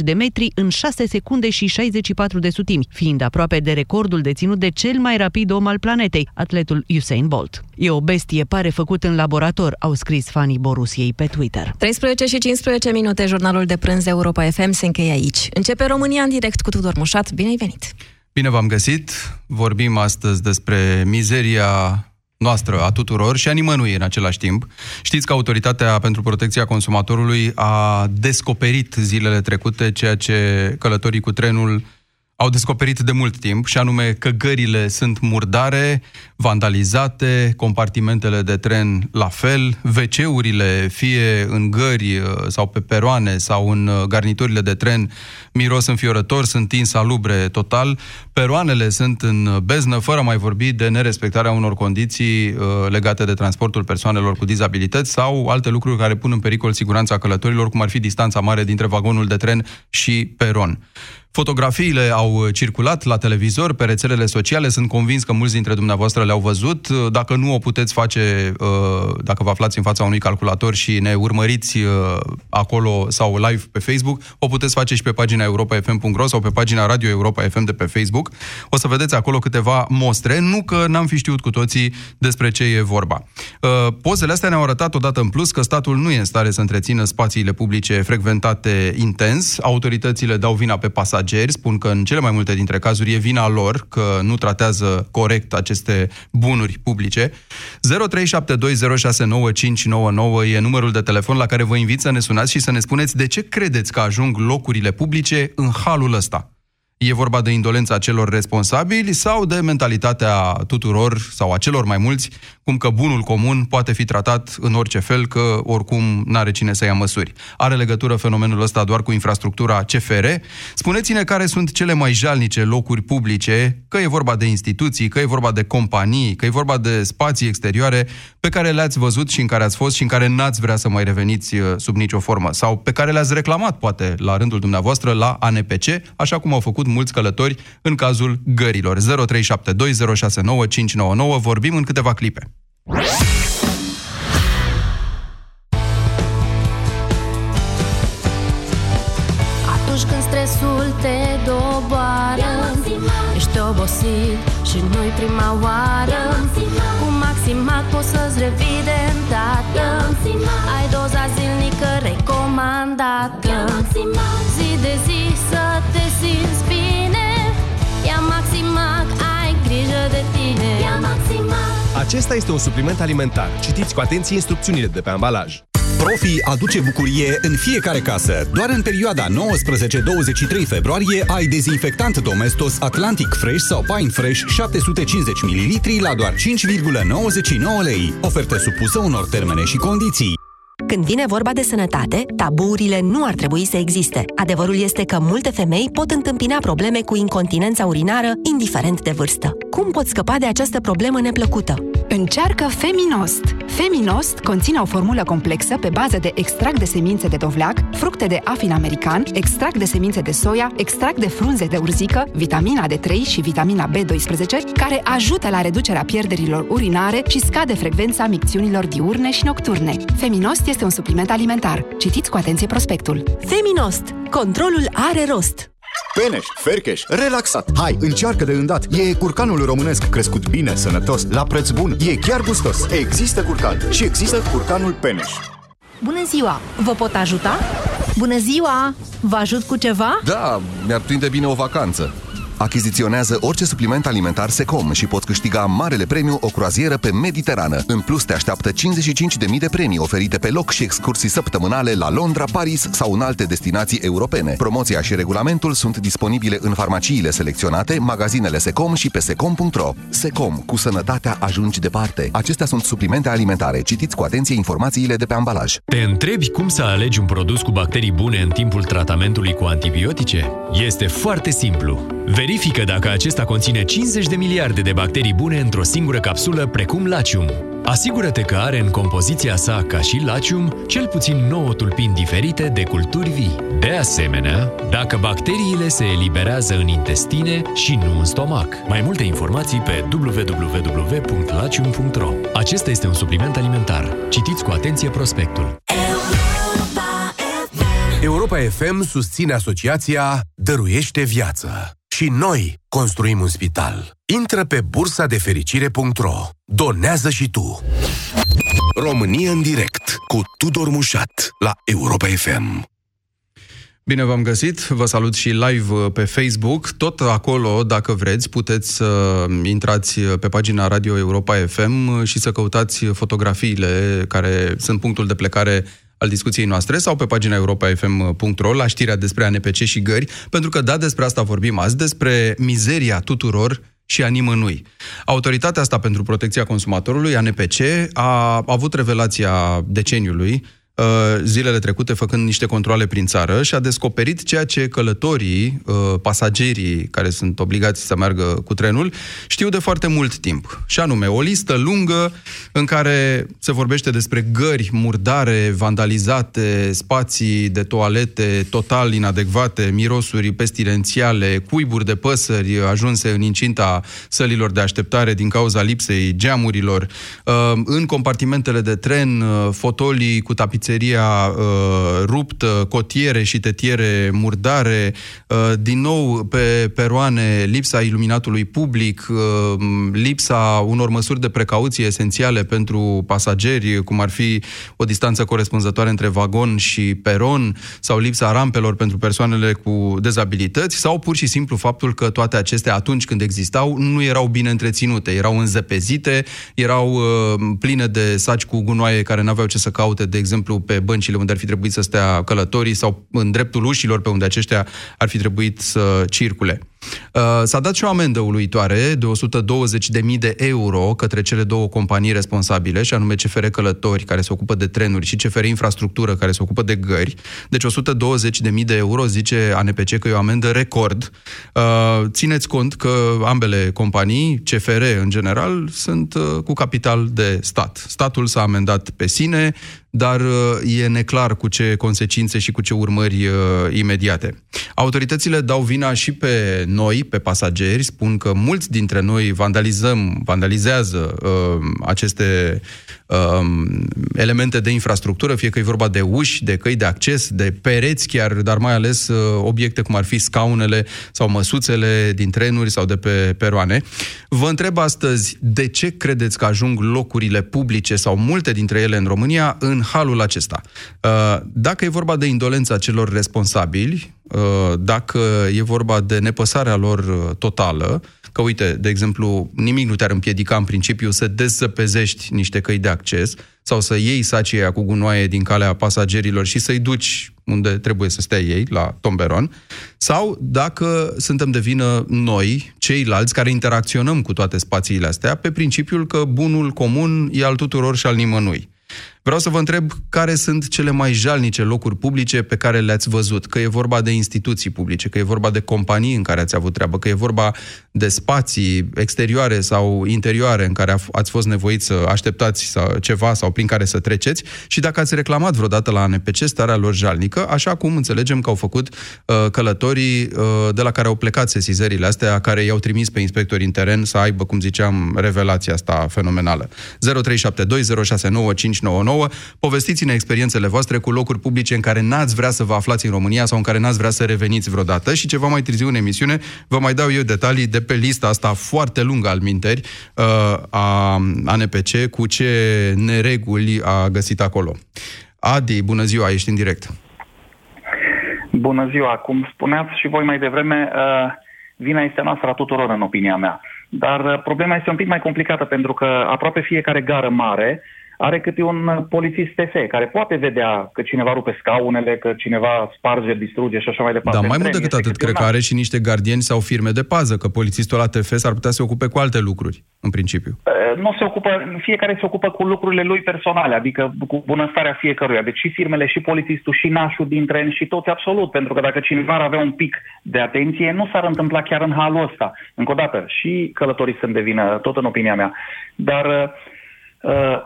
de metri în 6 secunde și 64 de sutimi, fiind aproape de recordul deținut de cel mai rapid om al planetei, atletul Usain Bolt. E o bestie, pare făcut în laborator, au scris fanii Borusiei pe Twitter. 13 și 15 minute, jurnalul de prânz Europa FM se încheie aici. Începe România în direct cu Tudor Mușat. Bine ai venit! Bine v-am găsit! Vorbim astăzi despre mizeria noastră, a tuturor și a nimănui în același timp. Știți că Autoritatea pentru Protecția Consumatorului a descoperit zilele trecute ceea ce călătorii cu trenul au descoperit de mult timp, și anume că gările sunt murdare, vandalizate, compartimentele de tren la fel, WC-urile, fie în gări uh, sau pe peroane sau în uh, garniturile de tren, miros înfiorător, sunt insalubre total, peroanele sunt în beznă, fără a mai vorbi de nerespectarea unor condiții uh, legate de transportul persoanelor cu dizabilități sau alte lucruri care pun în pericol siguranța călătorilor, cum ar fi distanța mare dintre vagonul de tren și peron. Fotografiile au uh, circulat la televizor, pe rețelele sociale, sunt convins că mulți dintre dumneavoastră le-au văzut. Uh, dacă nu o puteți face, uh, dacă vă aflați în fața unui calculator și ne urmăriți acolo sau live pe Facebook, o puteți face și pe pagina europa.fm.ro sau pe pagina Radio Europa FM de pe Facebook. O să vedeți acolo câteva mostre, nu că n-am fi știut cu toții despre ce e vorba. Pozele astea ne-au arătat odată în plus că statul nu e în stare să întrețină spațiile publice frecventate intens, autoritățile dau vina pe pasageri, pasageri spun că în cele mai multe dintre cazuri e vina lor că nu tratează corect aceste bunuri publice. 0372069599 e numărul de telefon la care vă invit să ne sunați și să ne spuneți de ce credeți că ajung locurile publice în halul ăsta. E vorba de indolența celor responsabili sau de mentalitatea tuturor sau a celor mai mulți, cum că bunul comun poate fi tratat în orice fel, că oricum n-are cine să ia măsuri. Are legătură fenomenul ăsta doar cu infrastructura CFR? Spuneți-ne care sunt cele mai jalnice locuri publice, că e vorba de instituții, că e vorba de companii, că e vorba de spații exterioare pe care le-ați văzut și în care ați fost și în care n-ați vrea să mai reveniți uh, sub nicio formă sau pe care le-ați reclamat, poate, la rândul dumneavoastră, la ANPC, așa cum au făcut mulți călători în cazul gărilor. 0372069599 vorbim în câteva clipe. Atunci când stresul te doboară Ești obosit și nu-i prima oară. Cu Maximat poți să-ți revii de îndată. Ai doza zilnică recomandată. Zi de zi să te simți Acesta este un supliment alimentar. Citiți cu atenție instrucțiunile de pe ambalaj. Profi aduce bucurie în fiecare casă. Doar în perioada 19-23 februarie ai dezinfectant Domestos Atlantic Fresh sau Pine Fresh 750 ml la doar 5,99 lei. Ofertă supusă unor termene și condiții. Când vine vorba de sănătate, tabuurile nu ar trebui să existe. Adevărul este că multe femei pot întâmpina probleme cu incontinența urinară, indiferent de vârstă. Cum poți scăpa de această problemă neplăcută? Încearcă Feminost! Feminost conține o formulă complexă pe bază de extract de semințe de dovleac, fructe de afin american, extract de semințe de soia, extract de frunze de urzică, vitamina D3 și vitamina B12, care ajută la reducerea pierderilor urinare și scade frecvența micțiunilor diurne și nocturne. Feminost este un supliment alimentar. Citiți cu atenție prospectul. Feminost. Controlul are rost. Peneș, Fercheș, relaxat. Hai, încearcă de îndată. E curcanul românesc crescut bine, sănătos, la preț bun. E chiar gustos. Există curcan și există curcanul Peneș. Bună ziua! Vă pot ajuta? Bună ziua! Vă ajut cu ceva? Da, mi-ar prinde bine o vacanță. Achiziționează orice supliment alimentar Secom și poți câștiga marele premiu o croazieră pe Mediterană. În plus, te așteaptă 55.000 de premii oferite pe loc și excursii săptămânale la Londra, Paris sau în alte destinații europene. Promoția și regulamentul sunt disponibile în farmaciile selecționate, magazinele Secom și pe secom.ro. Secom, cu sănătatea ajungi departe. Acestea sunt suplimente alimentare. Citiți cu atenție informațiile de pe ambalaj. Te întrebi cum să alegi un produs cu bacterii bune în timpul tratamentului cu antibiotice? Este foarte simplu. Verifică dacă acesta conține 50 de miliarde de bacterii bune într-o singură capsulă, precum Lacium. Asigură-te că are în compoziția sa, ca și Lacium, cel puțin 9 tulpini diferite de culturi vii. De asemenea, dacă bacteriile se eliberează în intestine și nu în stomac. Mai multe informații pe www.lacium.ro Acesta este un supliment alimentar. Citiți cu atenție prospectul. Europa FM Europa FM susține asociația Dăruiește Viață. Și noi construim un spital. Intră pe bursa de fericire.ro. Donează și tu. România în direct cu Tudor Mușat la Europa FM. Bine v-am găsit, vă salut și live uh, pe Facebook. Tot acolo, dacă vreți, puteți să intrați pe pagina Radio Europa FM și să căutați fotografiile care sunt punctul de plecare al discuției noastre sau pe pagina europafm.ro la știrea despre ANPC și gări, pentru că da, despre asta vorbim azi, despre mizeria tuturor și a nimănui. Autoritatea asta pentru protecția consumatorului, ANPC, a avut revelația deceniului Uh, zilele trecute făcând niște controle prin țară și a descoperit ceea ce călătorii, uh, pasagerii care sunt obligați să meargă cu trenul, știu de foarte mult timp. Și anume, o listă lungă în care se vorbește despre gări murdare, vandalizate, spații de toalete total inadecvate, mirosuri pestilențiale, cuiburi de păsări ajunse în incinta sălilor de așteptare din cauza lipsei geamurilor, uh, în compartimentele de tren, fotolii cu tapițe pizzeria uh, ruptă, cotiere și tetiere murdare, uh, din nou pe peroane lipsa iluminatului public, uh, lipsa unor măsuri de precauție esențiale pentru pasageri, cum ar fi o distanță corespunzătoare între vagon și peron, sau lipsa rampelor pentru persoanele cu dezabilități, sau pur și simplu faptul că toate acestea, atunci când existau, nu erau bine întreținute, erau înzepezite, erau uh, pline de saci cu gunoaie care n-aveau ce să caute, de exemplu, exemplu, pe băncile unde ar fi trebuit să stea călătorii sau în dreptul ușilor pe unde aceștia ar fi trebuit să circule. Uh, s-a dat și o amendă uluitoare de 120.000 de euro către cele două companii responsabile, și anume CFR Călători, care se ocupă de trenuri, și CFR Infrastructură, care se ocupă de gări. Deci 120.000 de euro, zice ANPC că e o amendă record. Uh, țineți cont că ambele companii, CFR în general, sunt uh, cu capital de stat. Statul s-a amendat pe sine, dar e neclar cu ce consecințe și cu ce urmări imediate. Autoritățile dau vina și pe noi, pe pasageri, spun că mulți dintre noi vandalizăm, vandalizează uh, aceste uh, elemente de infrastructură, fie că e vorba de uși, de căi de acces, de pereți chiar, dar mai ales uh, obiecte cum ar fi scaunele sau măsuțele din trenuri sau de pe peroane. Vă întreb astăzi, de ce credeți că ajung locurile publice sau multe dintre ele în România în halul acesta? Uh, dacă e vorba de indolența celor responsabili, Uh, dacă e vorba de nepăsarea lor uh, totală, că uite, de exemplu, nimic nu te-ar împiedica în principiu să dezăpezești niște căi de acces sau să iei sacii cu gunoaie din calea pasagerilor și să-i duci unde trebuie să stea ei, la tomberon, sau dacă suntem de vină noi, ceilalți care interacționăm cu toate spațiile astea, pe principiul că bunul comun e al tuturor și al nimănui. Vreau să vă întreb care sunt cele mai jalnice locuri publice pe care le-ați văzut, că e vorba de instituții publice, că e vorba de companii în care ați avut treabă, că e vorba de spații exterioare sau interioare în care ați fost nevoiți să așteptați sau ceva sau prin care să treceți și dacă ați reclamat vreodată la ANPC starea lor jalnică, așa cum înțelegem că au făcut uh, călătorii uh, de la care au plecat sesizările astea, care i-au trimis pe inspectori în teren să aibă, cum ziceam, revelația asta fenomenală. 0372069599 nouă. Povestiți-ne experiențele voastre cu locuri publice în care n-ați vrea să vă aflați în România sau în care n-ați vrea să reveniți vreodată și ceva mai târziu în emisiune vă mai dau eu detalii de pe lista asta foarte lungă al minteri uh, a ANPC cu ce nereguli a găsit acolo. Adi, bună ziua, ești în direct. Bună ziua, cum spuneați și voi mai devreme, uh, vina este noastră a tuturor, în opinia mea. Dar uh, problema este un pic mai complicată, pentru că aproape fiecare gară mare are câte un polițist TF care poate vedea că cineva rupe scaunele, că cineva sparge, distruge și așa mai departe. Dar mai mult decât atât, cred că are și niște gardieni sau firme de pază, că polițistul la TF s-ar putea să se ocupe cu alte lucruri, în principiu. Nu se ocupă, fiecare se ocupă cu lucrurile lui personale, adică cu bunăstarea fiecăruia. Deci și firmele, și polițistul, și nașul din tren, și toți absolut. Pentru că dacă cineva ar avea un pic de atenție, nu s-ar întâmpla chiar în halul ăsta. Încă o dată, și călătoriți sunt de vină, tot în opinia mea. Dar Uh,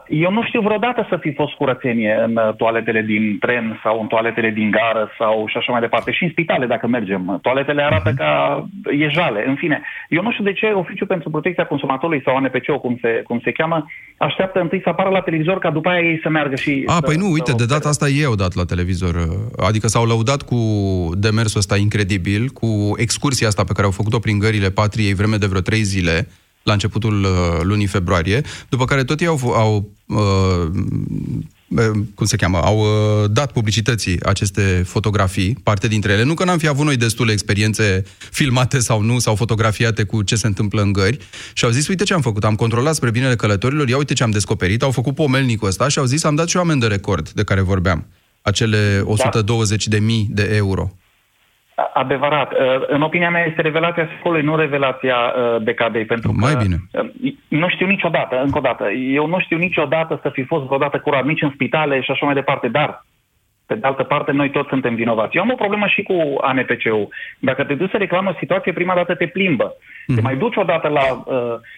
eu nu știu vreodată să fi fost curățenie în uh, toaletele din tren sau în toaletele din gară sau și așa mai departe. Și în spitale, dacă mergem. Toaletele arată ca ejale. În fine, eu nu știu de ce Oficiul pentru Protecția Consumatorului sau ANPC, cum se, cum se cheamă, așteaptă întâi să apară la televizor ca după aia ei să meargă și... A, să, păi nu, uite, să de data asta ei au dat la televizor. Adică s-au lăudat cu demersul ăsta incredibil, cu excursia asta pe care au făcut-o prin gările patriei vreme de vreo trei zile, la începutul uh, lunii februarie, după care tot ei au, au uh, cum se cheamă, au uh, dat publicității aceste fotografii, parte dintre ele. Nu că n-am fi avut noi destule experiențe filmate sau nu, sau fotografiate cu ce se întâmplă în gări și au zis, uite ce am făcut, am controlat spre binele călătorilor, ia uite ce am descoperit, au făcut pomelnicul ăsta și au zis, am dat și o amendă record de care vorbeam, acele 120 da. de mii de euro. Adevărat. Uh, în opinia mea este revelația secolului, nu revelația uh, decadei. Pentru Mai că bine. Uh, nu știu niciodată, încă o dată, eu nu știu niciodată să fi fost vreodată curat, nici în spitale și așa mai departe, dar pe de altă parte, noi toți suntem vinovați. Eu am o problemă și cu ANPC-ul. Dacă te duci să reclamă o situație, prima dată te plimbă. Mm-hmm. Te mai duci odată la uh,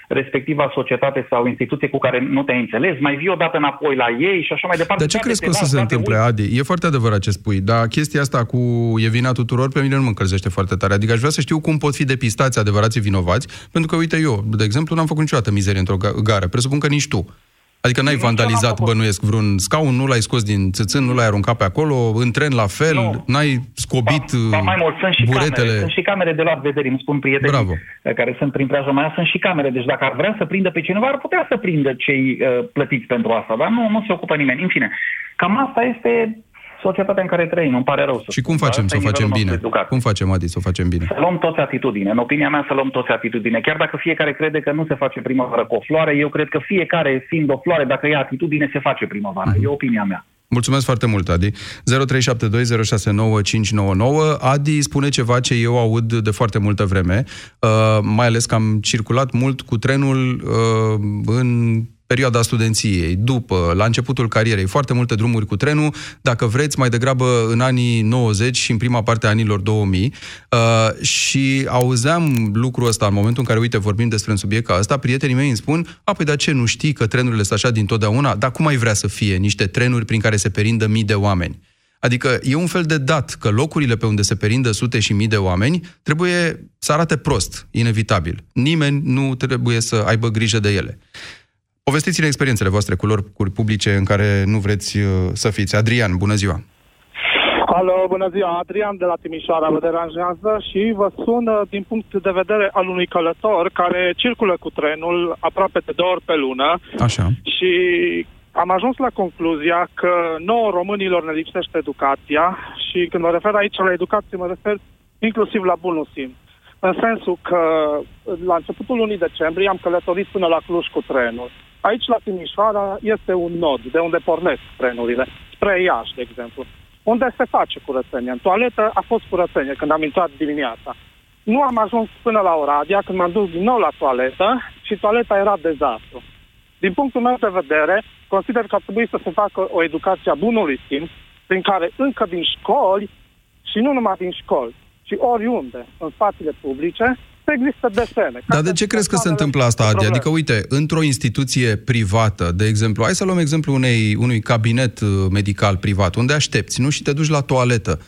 respectiva societate sau instituție cu care nu te-ai înțeles, mai vii odată înapoi la ei și așa mai departe. Dar ce crezi că o să se întâmple, Adi? E foarte adevărat ce spui, dar chestia asta cu e vina tuturor pe mine nu mă încălzește foarte tare. Adică aș vrea să știu cum pot fi depistați adevărații vinovați, pentru că, uite, eu, de exemplu, n-am făcut niciodată mizerie într-o gară. Presupun că nici tu. Adică n-ai vandalizat, bănuiesc, vreun scaun, nu l-ai scos din țâțân, nu l-ai aruncat pe acolo, în tren la fel, nu. n-ai scobit ba, ba mai mult, sunt și buretele. Camere, sunt și camere de luat vedere, îmi spun prietenii Bravo. care sunt prin preajma mea, sunt și camere. Deci dacă ar vrea să prindă pe cineva, ar putea să prindă cei uh, plătiți pentru asta, dar nu, nu se ocupă nimeni. În fine, cam asta este societatea în care trăim, îmi pare rău să Și cum spun, facem dar să o asta e facem nivelul bine? nostru educat. Cum facem, Adi, să o facem bine? Să luăm toți atitudine. În opinia mea să luăm toți atitudine. Chiar dacă fiecare crede că nu se face primăvară cu o floare, eu cred că fiecare fiind o floare, dacă ia atitudine, se face primăvară. Mhm. E opinia mea. Mulțumesc foarte mult, Adi. 0372069599. Adi spune ceva ce eu aud de foarte multă vreme, uh, mai ales că am circulat mult cu trenul uh, în perioada studenției, după, la începutul carierei, foarte multe drumuri cu trenul, dacă vreți, mai degrabă în anii 90 și în prima parte a anilor 2000. Uh, și auzeam lucrul ăsta în momentul în care, uite, vorbim despre un subiect ca ăsta, prietenii mei îmi spun, a, păi, dar ce, nu știi că trenurile sunt așa dintotdeauna? Dar cum ai vrea să fie niște trenuri prin care se perindă mii de oameni? Adică e un fel de dat că locurile pe unde se perindă sute și mii de oameni trebuie să arate prost, inevitabil. Nimeni nu trebuie să aibă grijă de ele. Povestiți-ne experiențele voastre cu locuri publice în care nu vreți uh, să fiți. Adrian, bună ziua! Alo, bună ziua, Adrian de la Timișoara vă deranjează și vă sun uh, din punct de vedere al unui călător care circulă cu trenul aproape de două ori pe lună Așa. și am ajuns la concluzia că nouă românilor ne lipsește educația și când mă refer aici la educație, mă refer inclusiv la bunul simț. În sensul că la începutul lunii decembrie am călătorit până la Cluj cu trenul. Aici, la Timișoara, este un nod de unde pornesc trenurile, spre Iași, de exemplu, unde se face curățenie. În toaletă a fost curățenie când am intrat dimineața. Nu am ajuns până la Oradea, când m-am dus din nou la toaletă și toaleta era dezastru. Din punctul meu de vedere, consider că ar trebui să se facă o educație a bunului simț, prin care încă din școli, și nu numai din școli, ci oriunde, în spațiile publice, să există desene. Dar de ce crezi că se întâmplă asta, Adi? Adică, uite, într-o instituție privată, de exemplu, hai să luăm exemplu unei, unui cabinet uh, medical privat, unde aștepți, nu? Și te duci la toaletă.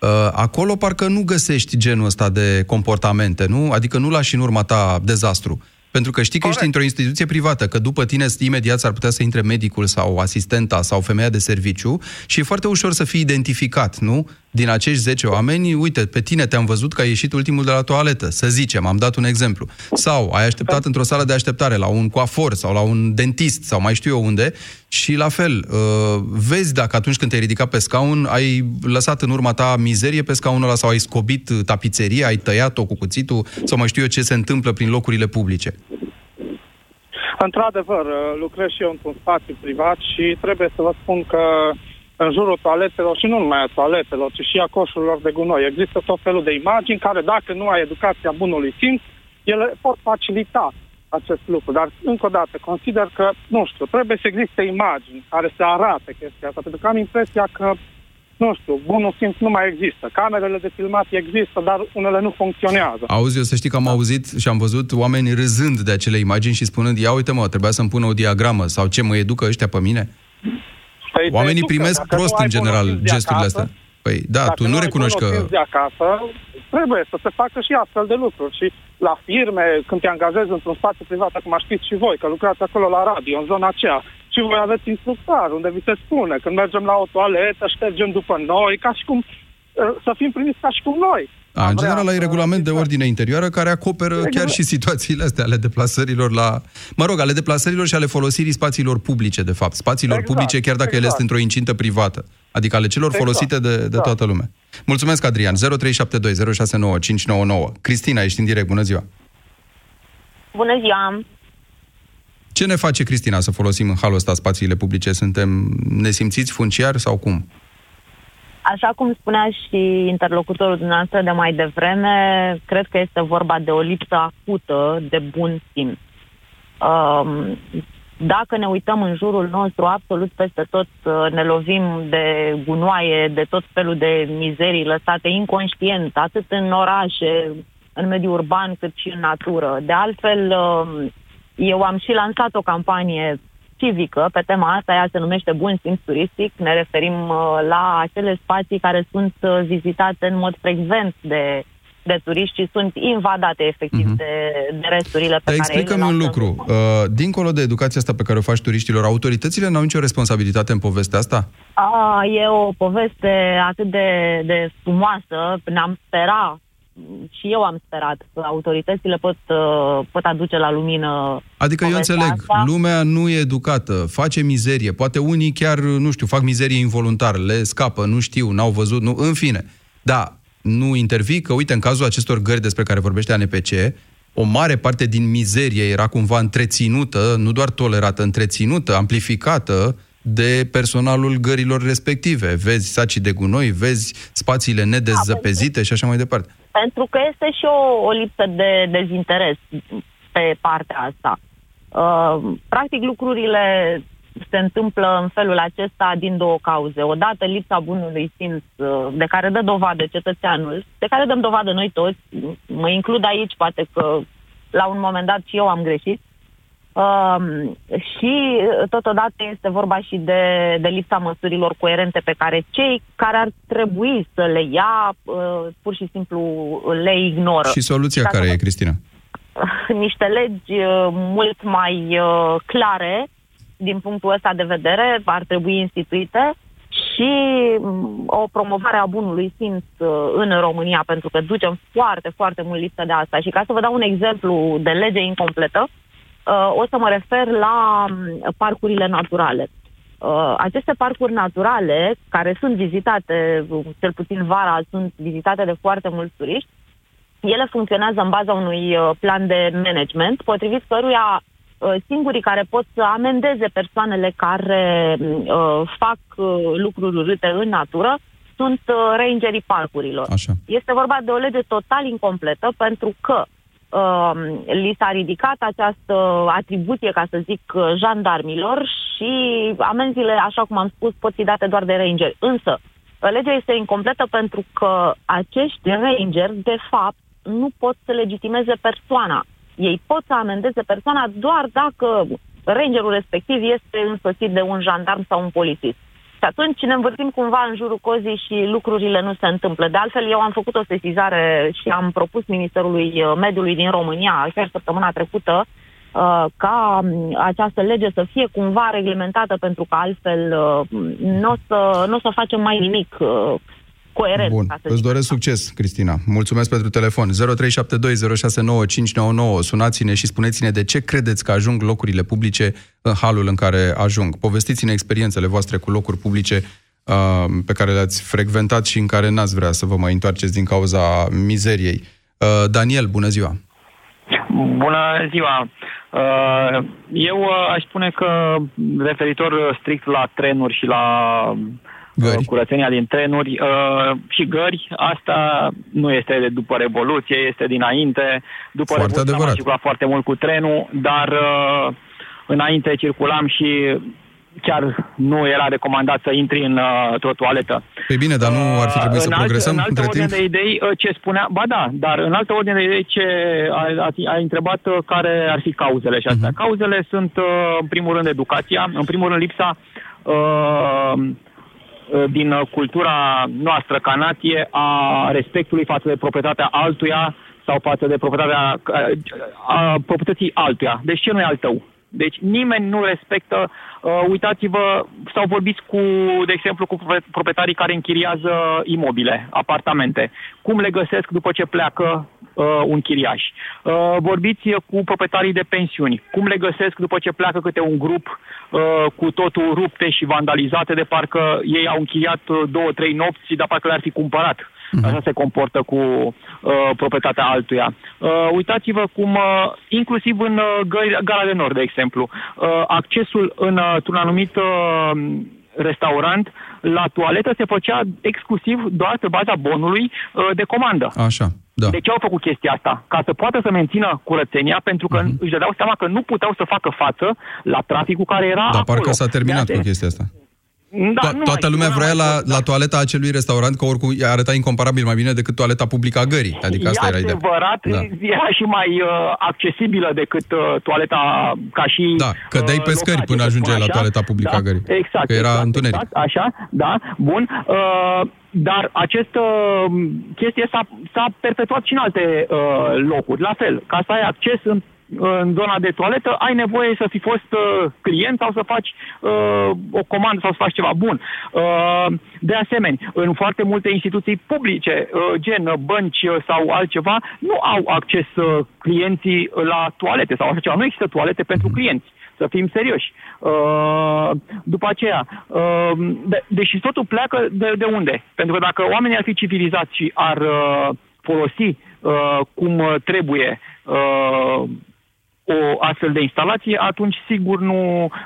Uh, acolo parcă nu găsești genul ăsta de comportamente, nu? Adică nu lași în urma ta dezastru. Pentru că știi că ești într-o instituție privată, că după tine imediat s-ar putea să intre medicul sau asistenta sau femeia de serviciu și e foarte ușor să fii identificat, nu? Din acești 10 oameni, uite, pe tine te-am văzut că ai ieșit ultimul de la toaletă, să zicem, am dat un exemplu. Sau ai așteptat într-o sală de așteptare la un coafor sau la un dentist sau mai știu eu unde și la fel, uh, vezi dacă atunci când te-ai ridicat pe scaun ai lăsat în urma ta mizerie pe scaunul ăla sau ai scobit tapiseria, ai tăiat-o cu cuțitul sau mai știu eu ce se întâmplă prin locurile publice. Într-adevăr, lucrez și eu într-un spațiu privat și trebuie să vă spun că în jurul toaletelor și nu numai a toaletelor, ci și a coșurilor de gunoi. Există tot felul de imagini care, dacă nu ai educația bunului simț, ele pot facilita acest lucru. Dar, încă o dată, consider că, nu știu, trebuie să existe imagini care să arate chestia asta, pentru că am impresia că nu știu, bunul simț nu mai există. Camerele de filmat există, dar unele nu funcționează. Auzi, eu să știi că am auzit și am văzut oameni râzând de acele imagini și spunând, ia uite mă, trebuia să-mi pună o diagramă sau ce mă educă ăștia pe mine? Păi te Oamenii educă, primesc dacă prost nu ai în general bunul simț de gesturile acasă, astea. Păi da, Dacă tu nu ai recunoști că... bunul simț de acasă, trebuie să se facă și astfel de lucruri. Și la firme, când te angajezi într-un spațiu privat, acum știți și voi, că lucrați acolo la radio, în zona aceea, și voi aveți instructar, unde vi se spune, când mergem la o toaletă, ștergem după noi, ca și cum uh, să fim primiți ca și cum noi. A, în general, ai regulament de ordine interioară care acoperă Exact. chiar și situațiile astea ale deplasărilor la... Mă rog, ale deplasărilor și ale folosirii spațiilor publice, de fapt. Spațiilor Exact, publice, chiar dacă ele exact. sunt într-o incintă privată. Adică ale celor Exact, folosite de, de da. toată lumea. Mulțumesc, Adrian. 0372 069 599. Cristina, ești în direct. Bună ziua. Bună ziua! Ce ne face, Cristina, să folosim în halul ăsta spațiile publice? Suntem nesimțiți funciari sau cum? Așa cum spunea și interlocutorul dumneavoastră de mai devreme, cred că este vorba de o lipsă acută de bun simț. Um, dacă ne uităm în jurul nostru, absolut peste tot uh, ne lovim de gunoaie, de tot felul de mizerii lăsate inconștient, atât în orașe, în mediul urban, cât și în natură. De altfel, um, eu am și lansat o campanie civică pe tema asta, ea se numește Bun Simț Turistic. Ne referim uh, la acele spații care sunt uh, vizitate în mod frecvent de, de turiști și sunt invadate efectiv Mhm. de, de resturile pe Dar care explică-mi ele un lasă. lucru. Uh, dincolo de educația asta pe care o faci turiștilor, autoritățile n-au nicio responsabilitate în povestea asta? A, e o poveste atât de, de frumoasă, ne-am spera și eu am sperat că autoritățile pot, uh, pot aduce la lumină Adică eu povestea înțeleg, asta. lumea nu e educată, face mizerie, poate unii chiar, nu știu, fac mizerie involuntar, le scapă, nu știu, n-au văzut, nu, în fine. Da, nu intervii că, uite, în cazul acestor gări despre care vorbește ANPC, o mare parte din mizerie era cumva întreținută, nu doar tolerată, întreținută, amplificată de personalul gărilor respective. Vezi sacii de gunoi, vezi spațiile nedezăpezite și așa mai departe. Pentru că este și o, o lipsă de dezinteres pe partea asta. Uh, practic, lucrurile se întâmplă în felul acesta din două cauze. Odată, lipsa bunului simț uh, de care dă dovadă cetățeanul, de care dăm dovadă noi toți, mă includ aici, poate că la un moment dat și eu am greșit, Um, și uh, totodată este vorba și de, de lipsa măsurilor coerente pe care cei care ar trebui să le ia, uh, pur și simplu le ignoră. Și soluția Dacă care e, Cristina? niște legi uh, mult mai uh, clare din punctul ăsta de vedere ar trebui instituite și mm, o promovare a bunului simț uh, în România, pentru că ducem foarte, foarte mult lipsă de asta. Și ca să vă dau un exemplu de lege incompletă, uh, o să mă refer la mm, parcurile naturale. Uh, aceste parcuri naturale, care sunt vizitate, uh, cel puțin vara, sunt vizitate de foarte mulți turiști, ele funcționează în baza unui uh, plan de management, potrivit căruia uh, singurii care pot să amendeze persoanele care uh, fac uh, lucruri urâte în natură sunt uh, rangerii parcurilor. Așa. Este vorba de o lege total incompletă pentru că uh, li s-a ridicat această atribuție, ca să zic, uh, jandarmilor și amenziile, așa cum am spus, pot fi date doar de rangeri. Însă, uh, legea este incompletă pentru că acești rangeri, de fapt, nu pot să legitimeze persoana. Ei pot să amendeze persoana doar dacă rangerul respectiv este însoțit de un jandarm sau un polițist. Și atunci ne învârtim cumva în jurul cozii și lucrurile nu se întâmplă. De altfel, eu am făcut o sesizare și am propus Ministerului uh, Mediului din România, chiar săptămâna trecută, uh, ca um, această lege să fie cumva reglementată, pentru că altfel uh, nu o să, n-o să facem mai nimic uh, coerent. Bun, ca să îți zic doresc succes, Cristina. Mulțumesc pentru telefon. 0372069599. Sunați-ne și spuneți-ne de ce credeți că ajung locurile publice în halul în care ajung. Povestiți-ne experiențele voastre cu locuri publice uh, pe care le-ați frecventat și în care n-ați vrea să vă mai întoarceți din cauza mizeriei. Uh, Daniel, bună ziua! Bună ziua! Uh, Eu uh, aș spune că referitor strict la trenuri și la Gări. curățenia din trenuri uh, și gări, asta nu este de după Revoluție, este dinainte. După Foarte Revoluție adevărat. am circulat foarte mult cu trenul, dar uh, înainte circulam și chiar nu era recomandat să intri în uh, o toaletă. Păi bine, dar nu ar fi trebuit să în progresăm în altă între ordine timp? de idei, uh, ce spunea, ba da, dar în altă ordine de idei, ce a, a, a întrebat uh, care ar fi cauzele și astea. Mhm. Cauzele sunt, uh, în primul rând, educația, în primul rând, lipsa uh, uh, din uh, cultura noastră ca nație a respectului față de proprietatea altuia sau față de proprietatea uh, a proprietății altuia. Deci ce nu e al tău? Deci nimeni nu respectă, uh, uitați-vă, sau vorbiți cu, de exemplu, cu prope- proprietarii care închiriază imobile, apartamente. Cum le găsesc după ce pleacă uh, un chiriaș? Uh, vorbiți cu proprietarii de pensiuni. Cum le găsesc după ce pleacă câte un grup uh, cu totul rupte și vandalizate, de parcă ei au închiriat uh, două, trei nopți, dar parcă le-ar fi cumpărat. Așa se comportă cu uh, proprietatea altuia. Uh, uitați-vă cum, uh, inclusiv în uh, Gări- Gara de Nord, de exemplu, uh, accesul în, uh, într-un anumit uh, restaurant la toaletă se făcea exclusiv doar pe baza bonului uh, de comandă. Așa, da. De ce au făcut chestia asta? Ca să poată să mențină curățenia, pentru că Mhm. își dădeau seama că nu puteau să facă față la traficul care era Dar acolo. parcă s-a terminat De cu ase- chestia asta. Da, To- nu toată mai lumea știu, vrea n-am mai la, la toaleta acelui restaurant, că oricum arăta incomparabil mai bine decât toaleta publică a gării. Adică asta e era ideea. adevărat, Da. era și mai uh, accesibilă decât uh, toaleta ca și Da, că dai uh, pe scări locație, până să ajungeai spun la așa. toaleta publică da, a gării. Exact. Că era exact, întuneric. Exact, așa, da, bun. Uh, dar acest uh, chestie s-a, s-a perpetuat și în alte uh, locuri. La fel, ca să ai acces în în zona de toaletă, ai nevoie să fi fost uh, client sau să faci uh, o comandă sau să faci ceva bun. Uh, de asemenea, în foarte multe instituții publice, uh, gen bănci uh, sau altceva, nu au acces uh, clienții la toalete sau așa ceva. Nu există toalete pentru clienți. Să fim serioși. Uh, după aceea, uh, de, deși totul pleacă de, de unde? Pentru că dacă oamenii ar fi civilizați și ar uh, folosi uh, cum uh, trebuie uh, o astfel de instalație, atunci sigur nu...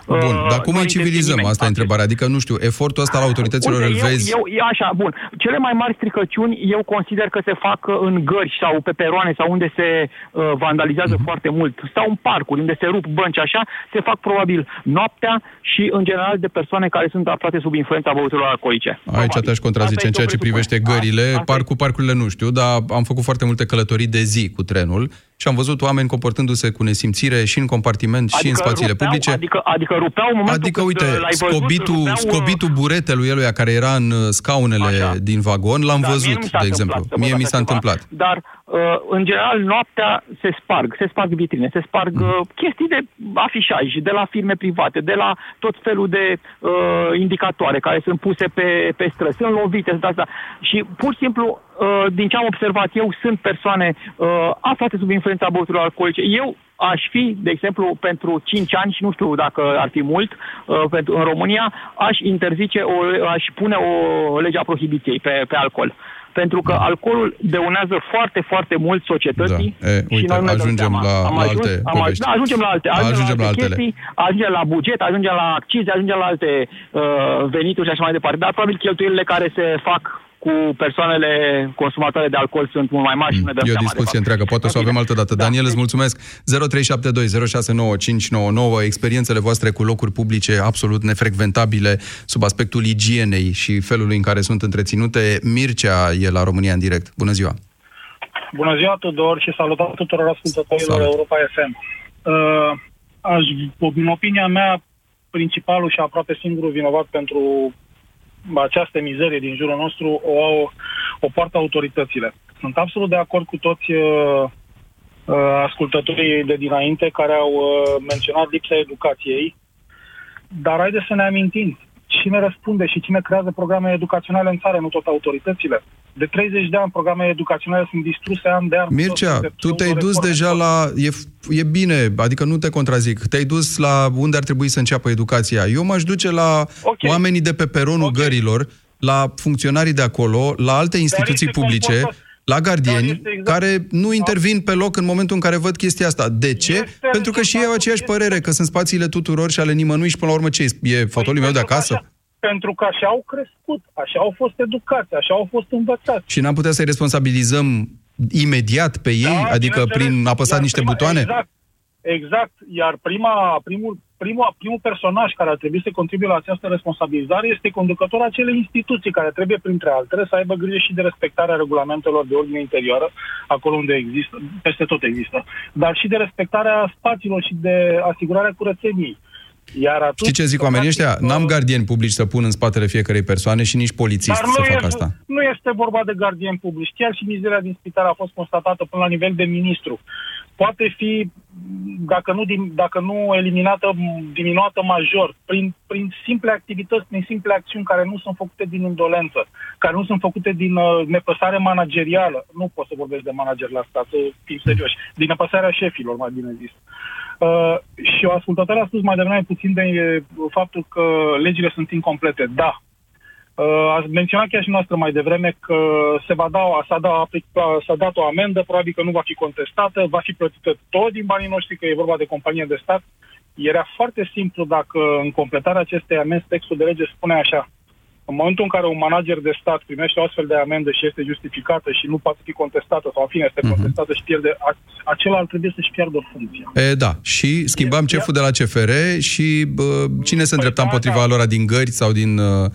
Bun, uh, dar cum nu îi intervine civilizăm? nimeni. Asta e întrebarea. Adică, nu știu, efortul ăsta al autorităților îl Uite, vezi... Eu, eu, e așa, bun. Cele mai mari stricăciuni eu consider că se fac uh, în gări sau pe peroane sau unde se uh, vandalizează Mhm. uh-huh. foarte mult sau în parcuri unde se rup bănci așa, se fac probabil noaptea și în general de persoane care sunt aflate sub influența băuturilor alcoolice. Aici te-aș contrazice în ceea ce privește gările. Par, cu parcurile nu știu, dar am făcut foarte multe călătorii de zi cu trenul și am văzut oameni comportându-se cu nesimțire și în compartiment și în spațiile rupeau, publice. Adică, adică rupeau în momentul Adică, când uite, uh, l-ai văzut, scobitul, rupeau, uh, scobitul buretelui eluia care era în uh, scaunele Așa. din vagon, l-am Da, mie văzut, nu mi s-a de întâmplat exemplu. să văd Mie mi așa s-a ceva. întâmplat. Dar, uh, în general, noaptea se sparg. Se sparg vitrine, se sparg Mhm. uh, chestii de afișaj, de la firme private, de la tot felul de uh, indicatoare care sunt puse pe, pe străzi. Sunt lovite, sunt asta. Și, pur și simplu, uh, din ce am observat eu, sunt persoane uh, aflate sub influența băuturilor alcoolice. Eu aș fi, de exemplu, pentru 5 ani, și nu știu dacă ar fi mult, uh, pentru, în România, aș interzice, o, aș pune o lege a prohibiției pe, pe alcool. Pentru că alcoolul dăunează foarte, foarte mult societății. Da. E, și uite, noi nu ne dăm ajungem seama. la- am la ajuns, alte am ajuns, povești. da, ajungem la alte, ajungem, Ajungem la la alte altele. chestii, ajungem la buget, ajungem la accize, ajungem la alte uh, venituri și așa mai departe. Dar probabil cheltuielile care se fac cu persoanele consumatoare de alcool sunt mult mai mari și nu ne dăm E o seama, de discuție fapt. întreagă, poate o să o avem altă dată. Daniel, îți mulțumesc. 0372069599, experiențele voastre cu locuri publice absolut nefrecventabile sub aspectul igienei și felului în care sunt întreținute. Mircea e la România în direct. Bună ziua! Bună ziua, Tudor, și salutare tuturor ascultătorilor Salut. Europa FM. Uh, aș, în opinia mea, principalul și aproape singurul vinovat pentru această mizerie din jurul nostru o au o poartă autoritățile. Sunt absolut de acord cu toți uh, uh, ascultătorii de dinainte care au uh, menționat lipsa educației, dar haideți să ne amintim cine răspunde și cine creează programe educaționale în țară, nu tot autoritățile. De 30 de ani programele educaționale sunt distruse an de an. Mircea, Tot tu te-ai dus reforme. deja la... E, e bine, adică nu te contrazic. Te-ai dus la unde ar trebui să înceapă educația. Eu m-aș duce la okay. oamenii de pe peronul okay. gărilor, la funcționarii de acolo, la alte instituții este publice, comportat- la gardieni, este exact- care nu intervin pe loc în momentul în care văd chestia asta. De ce? Pentru că și ei au aceeași părere, că sunt spațiile tuturor și ale nimănui și până la urmă ce e? E fotoliul meu de acasă? Pentru că așa au crescut, așa au fost educați, așa au fost învățați. Și n-am putea să-i responsabilizăm imediat pe ei, Da, adică bineînțeles. prin apăsat Iar niște prima- butoane? Exact, exact. Iar prima, primul primul, primul personaj care ar trebui să contribuie la această responsabilizare este conducătorul acelei instituții care trebuie, printre altele, să aibă grijă și de respectarea regulamentelor de ordine interioară, acolo unde există, peste tot există, dar și de respectarea spațiilor și de asigurarea curățeniei. Iar atunci, Știi ce zic oamenii ăștia? N-am gardieni publici să pun în spatele fiecarei persoane și nici polițist Dar să nu facă este, asta. nu este vorba de gardien public. Chiar și mizeria din spital a fost constatată până la nivel de ministru. Poate fi, dacă nu, dim- dacă nu eliminată, diminuată major, prin, prin simple activități, prin simple acțiuni care nu sunt făcute din indolență, care nu sunt făcute din uh, nepăsare managerială. Nu pot să vorbesc de manager la stat, să fim serioși. Din nepăsarea șefilor, mai bine zis. Uh, și o ascultătoare a spus mai devreme puțin de uh, faptul că legile sunt incomplete. Da. Uh, ați menționat chiar și noastră mai devreme că se va da, s-a, da, aplic- s-a dat o amendă, probabil că nu va fi contestată, va fi plătită tot din banii noștri, că e vorba de companie de stat. Era foarte simplu dacă în completarea acestei amenzi textul de lege spune așa. În momentul în care un manager de stat primește o astfel de amendă și este justificată și nu poate fi contestată sau în fine este contestată și pierde, a- acela ar trebui să-și piardă funcția. E, da, și schimbam șeful de la CFR și bă, cine se îndrepta împotriva lor din gări sau din uh,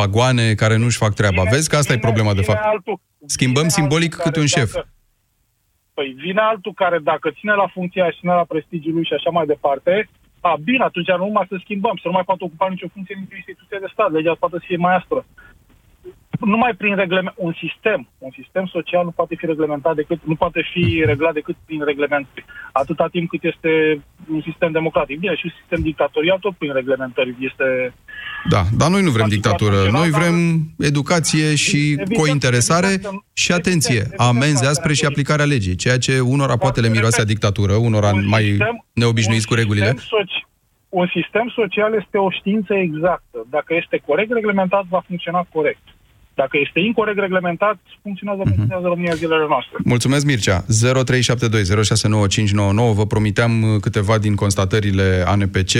vagoane care nu-și fac treaba. Vezi că asta e problema, de Vine fapt. altul, Schimbăm simbolic altul câte un care șef. dacă- Păi vine altul care dacă ține la funcția și ține la prestigiul lui și așa mai departe, a, bine, atunci nu numai să schimbăm, să nu mai poată ocupa nicio funcție în instituție de stat, legea poate să fie mai aspră. Numai prin reglement, un sistem, un sistem social nu poate fi reglementat decât, nu poate fi reglat decât prin reglementări. Atâta timp cât este un sistem democratic. Bine, și un sistem dictatorial tot prin reglementări este Da, dar noi nu vrem dictatură. Noi vrem educație și Evident, cointeresare evident, și atenție, amenzi aspre și aplicarea legii, ceea ce unora poate le miroase a dictatură, unora mai sistem- neobișnuiți cu regulile. sistem soci- un sistem social este o știință exactă. Dacă este corect reglementat, va funcționa corect. Dacă este incorrect reglementat, funcționează, Mhm. funcționează România zilele noastre. Mulțumesc, Mircea. 0372069599. Vă promiteam uh, câteva din constatările ANPC.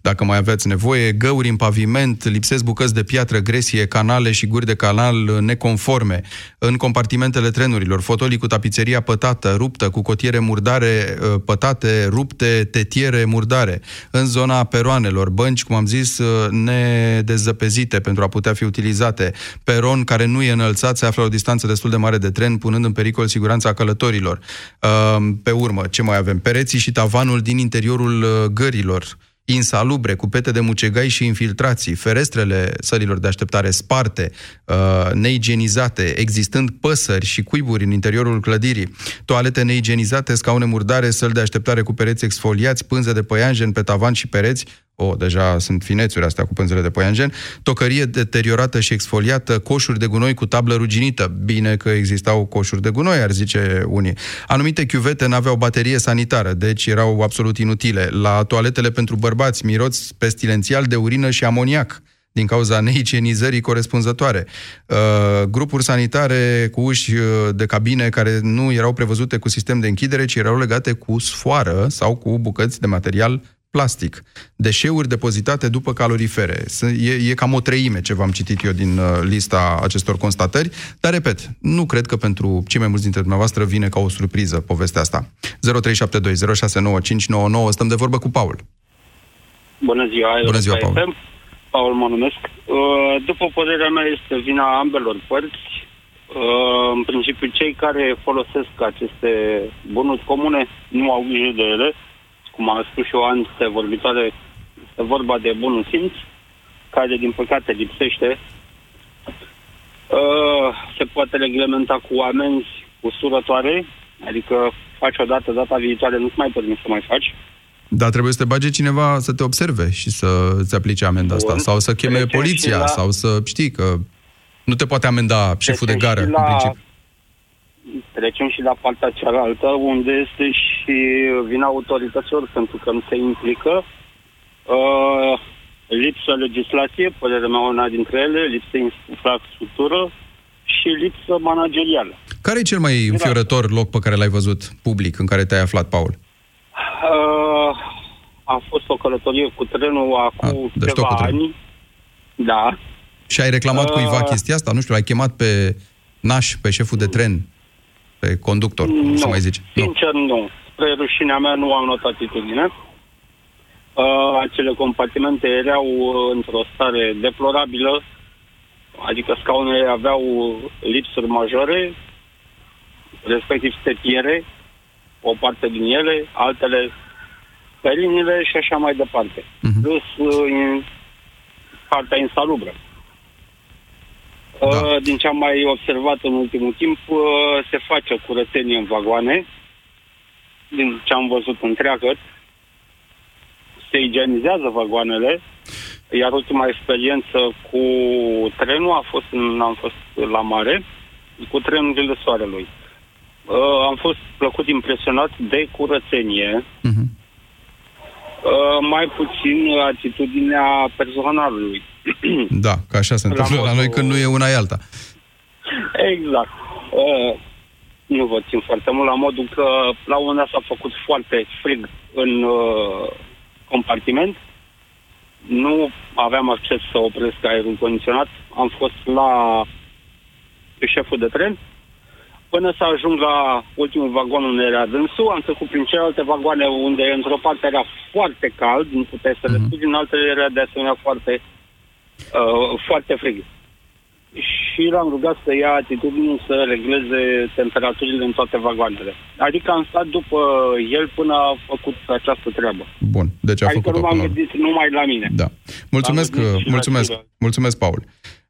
Dacă mai aveți nevoie, găuri în paviment, lipsesc bucăți de piatră, gresie, canale și guri de canal uh, neconforme. În compartimentele trenurilor, fotolii cu tapiseria pătată, ruptă, cu cotiere murdare uh, pătate, rupte, tetiere murdare. În zona peroanelor, bănci, cum am zis, uh, nedezăpezite pentru a putea fi utilizate. Peron care nu e înălțat se află la o distanță destul de mare de tren, punând în pericol siguranța călătorilor. Uh, Pe urmă, ce mai avem? Pereții și tavanul din interiorul uh, gărilor insalubre, cu pete de mucegai și infiltrații, ferestrele sălilor de așteptare sparte, uh, neigienizate, existând păsări și cuiburi în interiorul clădirii, toalete neigienizate, scaune murdare, săli de așteptare cu pereți exfoliați, pânze de păianjen pe tavan și pereți, o, deja sunt finețuri astea cu pânzele de păianjen, tocărie deteriorată și exfoliată, coșuri de gunoi cu tablă ruginită. Bine că existau coșuri de gunoi, ar zice unii. Anumite chiuvete n-aveau baterie sanitară, deci erau absolut inutile. La toaletele pentru bărbați, miroți pestilențial de urină și amoniac din cauza neigienizării corespunzătoare. Uh, grupuri sanitare cu uși uh, de cabine care nu erau prevăzute cu sistem de închidere, ci erau legate cu sfoară sau cu bucăți de material plastic. Deșeuri depozitate după calorifere. S- E, e cam o treime ce v-am citit eu din uh, lista acestor constatări, dar repet, nu cred că pentru cei mai mulți dintre dumneavoastră vine ca o surpriză povestea asta. 0372 069599 stăm de vorbă cu Paul. Bună ziua, Bună ziua, Europa Paul. FM. Paul mă numesc. Uh, După părerea mea este vina ambelor părți. Uh, În principiu, cei care folosesc aceste bunuri comune nu au grijă de ele. Cum a spus și o antevorbitoare, este vorba de bunul simț, care din păcate lipsește. Uh, Se poate reglementa cu amenzi usurătoare, adică faci o dată, data viitoare nu-ți mai permis să mai faci. Dar trebuie să te bage cineva să te observe și să îți aplice amenda asta. Bun. Sau să cheme Trecem poliția, și la- sau să știi că nu te poate amenda șeful de Trecem gară, și în la- principiu. Trecem și la partea cealaltă, unde este și vina autorităților pentru că nu se implică. Uh, lipsă legislație, părerea mea una dintre ele, lipsă infrastructură și lipsă managerială. Care e cel mai înfiorător loc pe care l-ai văzut public, în care te-ai aflat, Paul? Uh, a fost o călătorie cu trenul acum deci tot câteva cu trenul. ani. Da. Și ai reclamat Uh, cuiva chestia asta? Nu știu, l-ai chemat pe naș, pe șeful de tren, pe conductor, cum nu, să mai zici. Nu. sincer nu. Spre rușinea mea nu am notat atitudine. Uh, acele compartimente erau uh, într-o stare deplorabilă, adică scaunele aveau lipsuri majore, respectiv stetiere, o parte din ele, altele pelinile și așa mai departe. Uh-huh. Plus uh, partea insalubră. Da. Uh, din ce am mai observat în ultimul timp, uh, se face o curățenie în vagoane, din ce am văzut întreagă, se igienizează vagoanele, iar ultima experiență cu trenul a fost, am fost la mare, cu trenul de soarelui. Uh, am fost plăcut impresionat de curățenie, uh-huh. uh, mai puțin atitudinea personalului. Da, că așa se întâmplă la, la noi când nu e una e alta. Exact. Uh, nu vă țin foarte mult la modul că la un moment dat s-a făcut foarte frig în uh, compartiment. Nu aveam acces să opresc aerul condiționat. Am fost la șeful de tren. Până să ajung la ultimul vagon unde era dânsul, am trecut prin celelalte vagoane unde într-o parte era foarte cald, nu puteai să mm-hmm. respiri, în altele era de asemenea foarte, uh, foarte frig și l-am rugat să ia atitudine să regleze temperaturile în toate vagoanele. Adică am stat după el până a făcut această treabă. Bun, deci a adică făcut nu m-am gândit numai la mine. Da. Mulțumesc, mulțumesc, mulțumesc, Paul.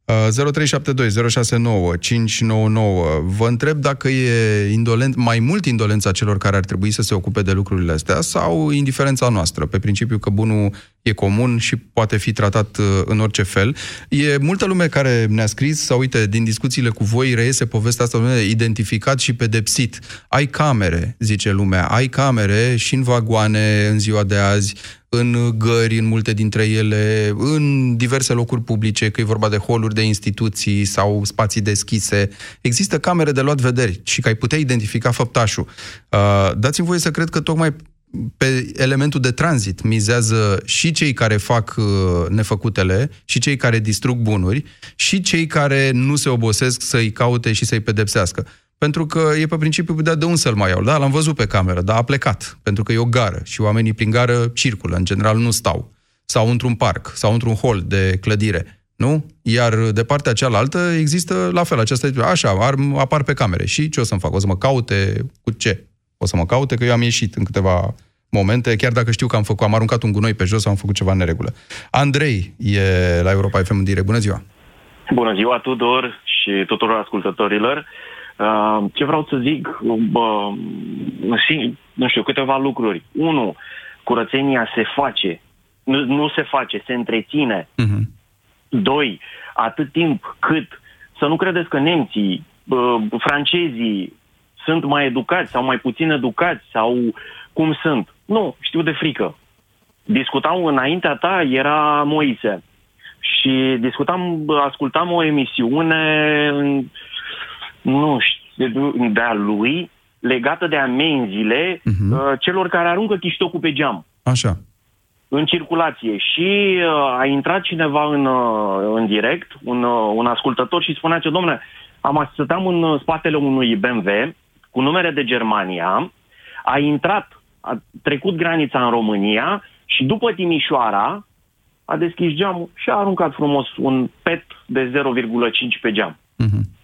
0372 069 599. Vă întreb dacă e indolent, mai mult indolența celor care ar trebui să se ocupe de lucrurile astea sau indiferența noastră, pe principiu că bunul e comun și poate fi tratat uh, în orice fel. E multă lume care ne-a scris, sau uite, din discuțiile cu voi reiese povestea asta, identificat și pedepsit. Ai camere, zice lumea, ai camere și în vagoane în ziua de azi, în gări, în multe dintre ele, în diverse locuri publice, că e vorba de holuri de instituții sau spații deschise. Există camere de luat vederi și că ai putea identifica făptașul. Uh, dați-mi voie să cred că tocmai pe elementul de tranzit mizează și cei care fac uh, nefăcutele, și cei care distrug bunuri, și cei care nu se obosesc să-i caute și să-i pedepsească. Pentru că e pe principiu, da, de un să-l mai iau. Da, l-am văzut pe cameră, dar a plecat. Pentru că e o gară și oamenii prin gară circulă, în general nu stau. Sau într-un parc, sau într-un hol de clădire. Nu? Iar de partea cealaltă există la fel această așa, ar, apar pe camere. Și ce o să-mi fac? O să mă caute cu ce? O să mă caute că eu am ieșit în câteva momente, chiar dacă știu că am făcut, am aruncat un gunoi pe jos sau am făcut ceva în neregulă. Andrei e la Europa FM în direct. Bună ziua! Bună ziua, Tudor și tuturor ascultătorilor. Uh, ce vreau să zic? Bă, nu știu, câteva lucruri. Unu, curățenia se face. Nu, nu se face, se întreține. Uh-huh. Doi, atât timp cât să nu credeți că nemții, francezii sunt mai educați sau mai puțin educați sau cum sunt. Nu, știu de frică. Discutam înaintea ta, era Moise. Și discutam, ascultam o emisiune nu știu, de-a lui, legată de amenziile uh-huh. uh, celor care aruncă chiștocul pe geam. Așa. În circulație. Și uh, a intrat cineva în, uh, în direct, un, uh, un ascultător, și spunea ce, domnule, am stăteam în uh, spatele unui BMW cu numere de Germania, a intrat, a trecut granița în România și după Timișoara a deschis geamul și a aruncat frumos un pet de 0,5 pe geam. Uh-huh.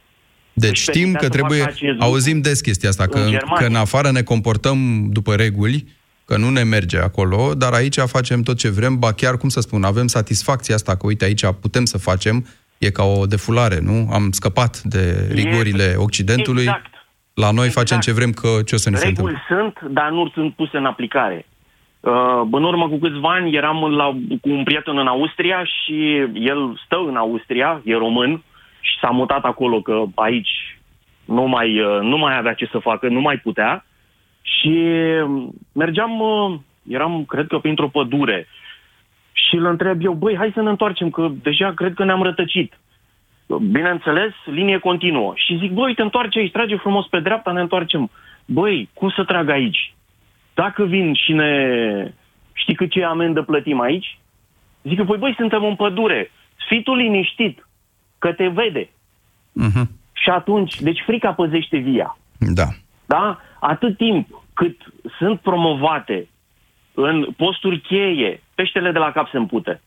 Deci știm că trebuie, auzim des chestia asta, că, în că în afară ne comportăm după reguli, că nu ne merge acolo, dar aici facem tot ce vrem, ba chiar, cum să spun, avem satisfacția asta că, uite, aici putem să facem, e ca o defulare, nu? Am scăpat de rigorile Occidentului, exact. la noi exact. facem ce vrem, că ce o să ne Reguli se întâmple? sunt, dar nu sunt puse în aplicare. Uh, în urmă cu câțiva ani eram la, cu un prieten în Austria și el stă în Austria, e român, și s-a mutat acolo, că aici nu mai, uh, nu mai avea ce să facă, nu mai putea. Și mergeam, uh, eram, cred că, printr-o pădure. Și îl întreb eu, băi, hai să ne întoarcem, că deja cred că ne-am rătăcit. Bineînțeles, linie continuă. Și zic, băi, te întoarce aici, trage frumos pe dreapta, ne întoarcem. Băi, cum să trag aici? Dacă vin și ne... Știi cât ce amendă plătim aici? Zic că, păi, băi, suntem în pădure. Fii tu liniștit că te vede. Uh-huh. Și atunci, deci frica păzește via. Da. Da? Atât timp cât sunt promovate în posturi cheie peștele de la cap se împute.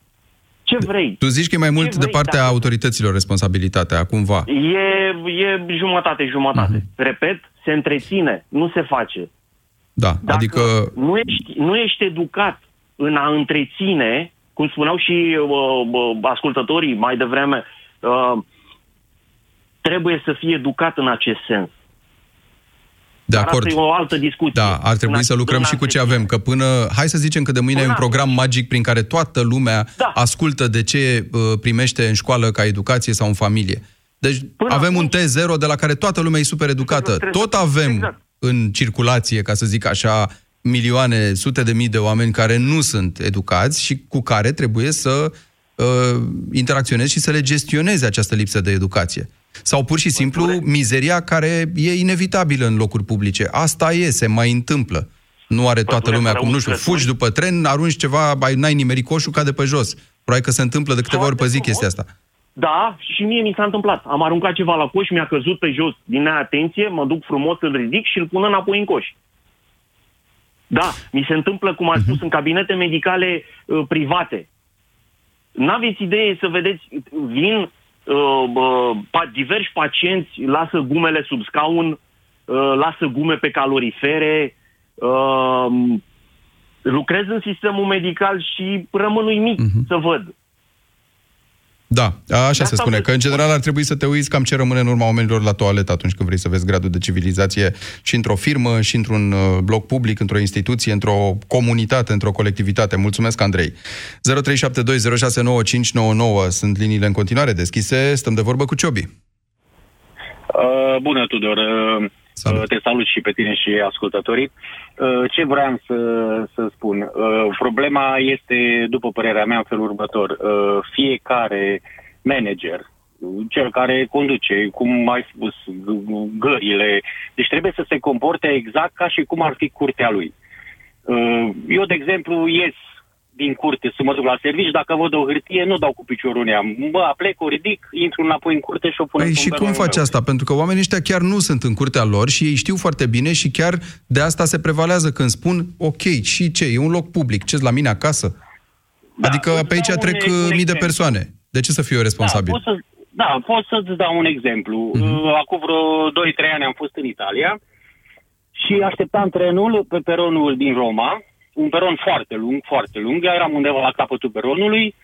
Ce vrei? Tu zici că e mai mult Ce de vrei partea dacă- autorităților responsabilitatea, cumva. E, e jumătate, jumătate. Mhm. Repet, se întreține, nu se face. Da, Dacă adică nu, ești, nu ești educat în a întreține, cum spuneau și uh, uh, ascultătorii mai devreme, uh, trebuie să fii educat în acest sens. de Dar acord. asta e o altă discuție. Da, ar trebui În să lucrăm în și cu ce avem, că până, hai să zicem că de mâine e un program magic prin care toată lumea Da. ascultă de ce uh, primește în școală ca educație sau în familie. Deci avem un T0 de la care toată lumea e super educată. Tot avem Exact. în circulație, ca să zic așa, milioane, sute de mii de oameni care nu sunt educați și cu care trebuie să uh, interacționezi și să le gestionezi această lipsă de educație. Sau pur și simplu mizeria care e inevitabilă în locuri publice. Asta e, se mai întâmplă. Nu are toată lumea cum, nu știu, fugi după tren, arunci ceva, ai, n-ai nimerit coșul, cade pe jos. Probabil că se întâmplă de câteva ori pe zi chestia asta. Da, și mie mi s-a întâmplat. Am aruncat ceva la coș, mi-a căzut pe jos din neatenție, mă duc frumos, îl ridic și îl pun înapoi în coș. Da, mi se întâmplă, cum am spus, în cabinete medicale uh, private. N-aveți idee să vedeți, vin uh, bă, pa, diversi pacienți, lasă gumele sub scaun, uh, lasă gume pe calorifere, uh, lucrez în sistemul medical și rămân uimit să văd. Da, așa se asta spune, vă- că în general ar trebui să te uiți cam ce rămâne în urma oamenilor la toaletă atunci când vrei să vezi gradul de civilizație și într-o firmă, și într-un uh, bloc public, într-o instituție, într-o comunitate, într-o colectivitate. Mulțumesc, Andrei. 0372069599 sunt liniile în continuare deschise. Stăm de vorbă cu Ciobi. Uh, bună, Tudor. Uh, uh, te salut și pe tine și ascultătorii. Uh, ce vreau să, să spun? Uh, problema este, după părerea mea, în felul următor. Uh, fiecare manager, cel care conduce, cum ai spus, g- gările, deci trebuie să se comporte exact ca și cum ar fi curtea lui. Uh, Eu, de exemplu, ies din curte să mă duc la serviciu, dacă văd o hârtie, nu dau cu piciorul în ea. Bă, plec, o ridic, intru înapoi în curte și o pun Păi în și cum tomberul faci meu. asta? Pentru că oamenii ăștia chiar nu sunt în curtea lor și ei știu foarte bine și chiar de asta se prevalează când spun ok, și ce? E un loc public, ce la mine acasă? Da, adică pe aici dau trec un- uh, un mii de exemplu. persoane. De ce să fiu eu responsabil? Da, pot să, da, pot să-ți dau un exemplu. Mhm. Uh, Acum vreo 2-3 ani am fost în Italia și așteptam trenul pe peronul din Roma, un peron foarte lung, foarte lung. Eu eram undeva la capătul peronului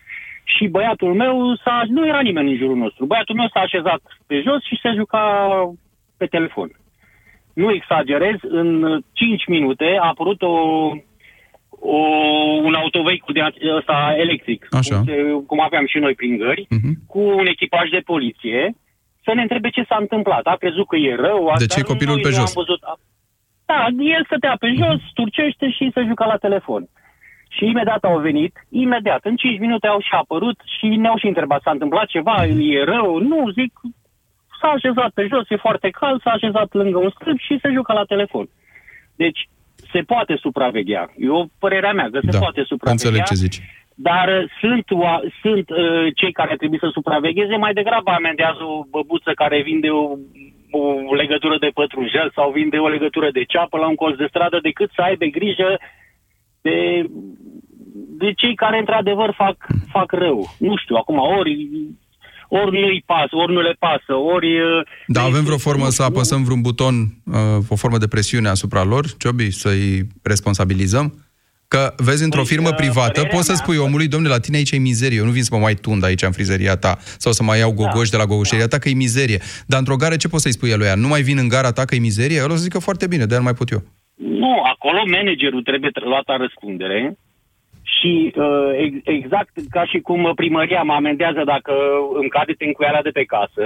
și băiatul meu, s-a, nu era nimeni în jurul nostru. Băiatul meu s-a așezat pe jos și se juca pe telefon. Nu exagerez, în 5 minute a apărut o, o, un autovehicul de a- ăsta electric, Așa. Cum, se- cum aveam și noi prin gări, cu un echipaj de poliție, să ne întrebe ce s-a întâmplat. A crezut că e rău. De asta ce e copilul noi pe nu jos? Am văzut. Da, el stătea pe jos, turcește și se juca la telefon. Și imediat au venit, imediat, în 5 minute au și apărut și ne-au și întrebat, s-a întâmplat ceva, e rău? Nu, zic, s-a așezat pe jos, e foarte cald, s-a așezat lângă un stâlp și se juca la telefon. Deci, se poate supraveghea. E o părerea mea, că se Da, poate supraveghea. înțeleg ce zici. Dar uh, sunt, oa- sunt uh, cei care trebuie să supravegheze, mai degrabă amendează o băbuță care vinde o, o legătură de pătrunjel sau vinde o legătură de ceapă la un colț de stradă, decât să aibă grijă de, de cei care într-adevăr fac, fac rău. Nu știu, acum ori, ori nu-i pasă, ori nu le pasă, ori... uh, Da, avem vreo formă să apăsăm vreun buton, uh, o formă de presiune asupra lor, Ciobi, să-i responsabilizăm? Că, vezi, într-o Păi, firmă uh, privată, părerea poți să mea- spui omului, domnule, la tine aici e mizerie, eu nu vin să mă mai tund aici în frizeria ta, sau să mai iau gogoși de la gogoșeria ta, că e mizerie. Dar într-o gară ce poți să-i spui lui ea? Nu mai vin în gara ta că e mizerie? El o să zică foarte bine, de nu mai pot eu. Nu, acolo managerul trebuie tr- luat la răspundere și uh, ex- exact ca și cum primăria mă amendează dacă îmi cade tencuiala de pe casă,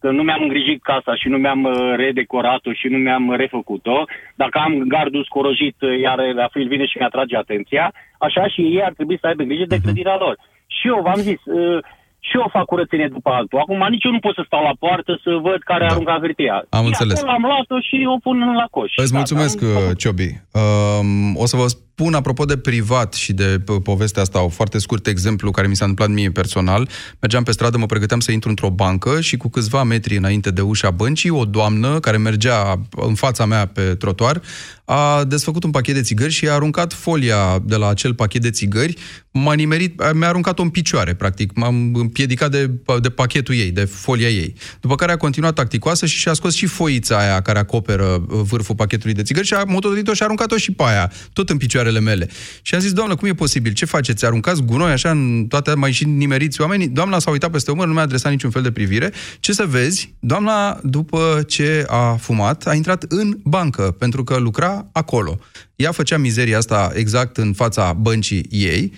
că nu mi-am îngrijit casa și nu mi-am uh, redecorat-o și nu mi-am refăcut-o, dacă am gardul scorojit, uh, iar la fel vine și mi-atrage atenția, așa și ei ar trebui să aibă grijă de clădirea lor. Și eu v-am zis, uh, și eu fac curățenie după altul. Acum nici eu nu pot să stau la poartă să văd care da. arunca hârtia. Am Și înțeles. Acolo am luat-o și o pun la coș. Îți Gata, mulțumesc, am uh, Ciobi. Um, o să vă spun, apropo de privat și de povestea asta, o foarte scurt exemplu care mi s-a întâmplat mie personal. Mergeam pe stradă, mă pregăteam să intru într-o bancă și cu câțiva metri înainte de ușa băncii, o doamnă care mergea în fața mea pe trotuar, a desfăcut un pachet de țigări și a aruncat folia de la acel pachet de țigări, m-a nimerit, mi-a aruncat-o în picioare, practic. M-am împiedicat de, de pachetul ei, de folia ei. După care a continuat tacticoasă și și-a scos și foița aia care acoperă vârful pachetului de țigări și a motorit-o și a aruncat-o și pe aia, tot în picioarele mele. Și am zis, doamnă, cum e posibil? Ce faceți? Aruncați gunoi așa în toate, mai și nimeriți oamenii? Doamna s-a uitat peste umăr, nu mi-a adresat niciun fel de privire. Ce să vezi? Doamna, după ce a fumat, a intrat în bancă, pentru că lucra acolo. Ea făcea mizeria asta exact în fața băncii ei,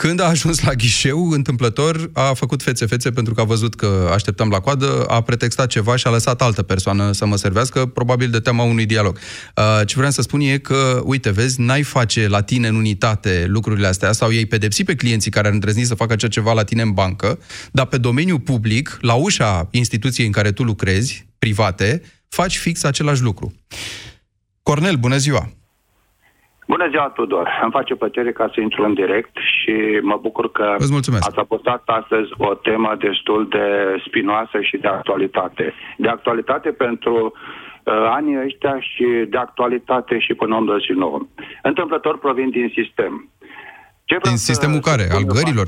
când a ajuns la ghișeu, întâmplător, a făcut fețe-fețe pentru că a văzut că așteptam la coadă, a pretextat ceva și a lăsat altă persoană să mă servească, probabil de teama unui dialog. Uh, ce vreau să spun e că, uite, vezi, n-ai face la tine în unitate lucrurile astea sau ei pedepsi pe clienții care ar îndrăzni să facă așa ceva la tine în bancă, dar pe domeniul public, la ușa instituției în care tu lucrezi, private, faci fix același lucru. Cornel, bună ziua! Bună ziua, Tudor! Îmi face plăcere ca să intru în direct și mă bucur că ați apostat astăzi o temă destul de spinoasă și de actualitate. De actualitate pentru uh, anii ăștia și de actualitate și până în 89. Întâmplător provin din sistem. Ce din sistemul care? Al gărilor?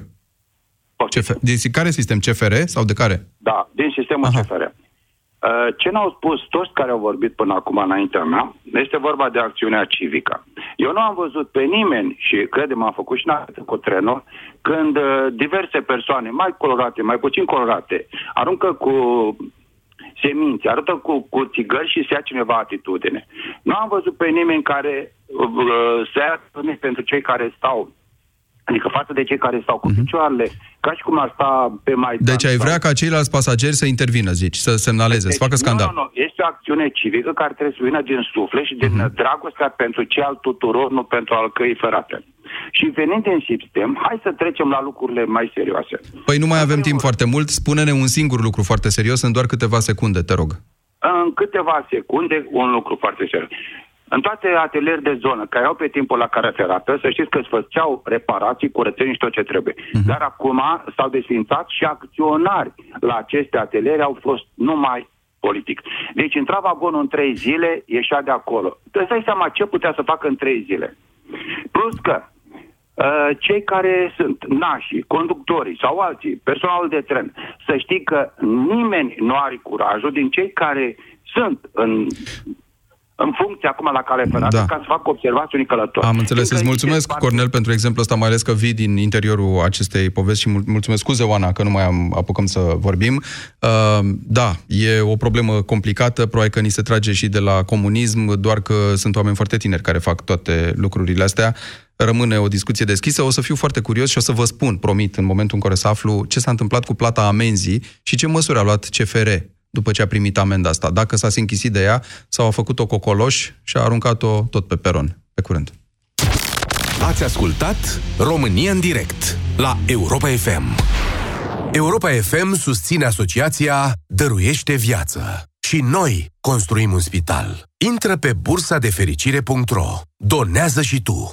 CF... Din care sistem? CFR sau de care? Da, din sistemul Aha. CFR. Uh, ce n-au spus toți care au vorbit până acum înaintea mea, este vorba de acțiunea civică. Eu nu am văzut pe nimeni, și credem am făcut și în cu trenul, când uh, diverse persoane, mai colorate, mai puțin colorate, aruncă cu semințe, arătă cu, cu țigări și se ia cineva atitudine. Nu am văzut pe nimeni care uh, se ia pentru cei care stau Adică față de cei care stau cu mm-hmm. picioarele, ca și cum ar sta pe mai. Deci ai vrea ca ceilalți pasageri să intervină, zici, să semnaleze, deci, să facă scandal. Nu, nu, nu. Este o acțiune civică care trebuie să vină din suflet și din mm-hmm. dragostea pentru cei al tuturor, nu pentru al căi ferate. Și venind în sistem, hai să trecem la lucrurile mai serioase. Păi nu mai avem timp foarte mult. Spune-ne un singur lucru foarte serios în doar câteva secunde, te rog. În câteva secunde, un lucru foarte serios. În toate atelierile de zonă care au pe timpul la care ferată, să știți că îți făceau reparații, curățenii și tot ce trebuie. Uh-huh. Dar acum s-au desfințat și acționari la aceste ateliere au fost numai politic. Deci intra vagonul în trei zile, ieșea de acolo. Trebuie să dai seama ce putea să facă în trei zile. Plus că uh, cei care sunt nașii, conductorii sau alții, personalul de tren, să știi că nimeni nu are curajul din cei care sunt în în funcție acum la cale ferată da. ca să fac observații unui călător. Am înțeles. Îți mulțumesc, parte... Cornel, pentru exemplu ăsta, mai ales că vii din interiorul acestei povesti și mulțumesc scuze, Oana, că nu mai am apucăm să vorbim. Uh, da, e o problemă complicată, probabil că ni se trage și de la comunism, doar că sunt oameni foarte tineri care fac toate lucrurile astea. Rămâne o discuție deschisă. O să fiu foarte curios și o să vă spun, promit, în momentul în care să aflu ce s-a întâmplat cu plata amenzii și ce măsuri a luat CFR după ce a primit amenda asta. Dacă s-a închisit de ea sau a făcut-o cocoloș și a aruncat-o tot pe peron. Pe curând. Ați ascultat România în direct la Europa FM. Europa FM susține asociația Dăruiește Viață. Și noi construim un spital. Intră pe bursa de fericire.ro. Donează și tu.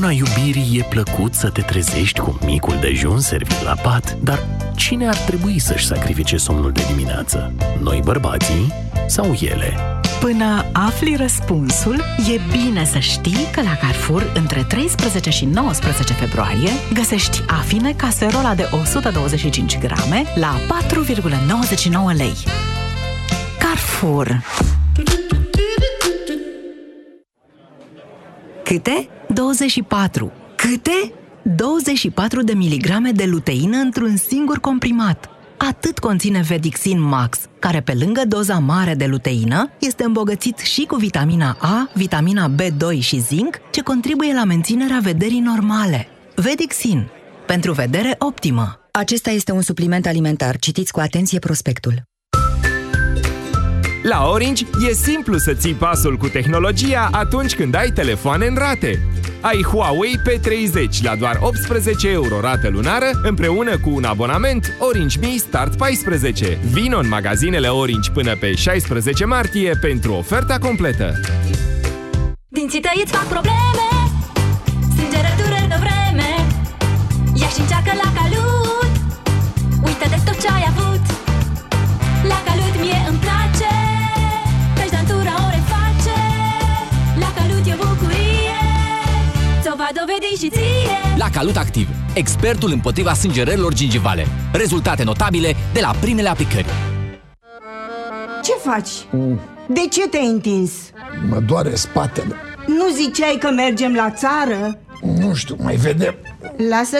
În luna iubirii e plăcut să te trezești cu micul dejun servit la pat, dar cine ar trebui să-și sacrifice somnul de dimineață? Noi bărbații sau ele? Până afli răspunsul, e bine să știi că la Carrefour, între 13 și 19 februarie, găsești afine caserola de 125 grame la 4,99 lei. Carrefour Câte? 24. Câte? 24 de miligrame de luteină într-un singur comprimat. Atât conține Vedixin Max, care pe lângă doza mare de luteină, este îmbogățit și cu vitamina A, vitamina B2 și zinc, ce contribuie la menținerea vederii normale. Vedixin pentru vedere optimă. Acesta este un supliment alimentar. Citiți cu atenție prospectul. La Orange e simplu să ții pasul cu tehnologia atunci când ai telefoane în rate. Ai Huawei P30 la doar 18 euro rată lunară împreună cu un abonament Orange Me Start 14. Vino în magazinele Orange până pe 16 martie pentru oferta completă. Dinții tăi îți fac probleme Sângerătură de vreme Ia și încearcă la calut Uită de tot ce ai avut La calut Ți-o va dovedi și ție La Calut Activ, expertul împotriva sângerărilor gingivale. Rezultate notabile de la primele aplicări. Ce faci? De ce te-ai întins? Mă doare spatele. Nu ziceai că mergem la țară? Nu știu, mai vedem. Lasă că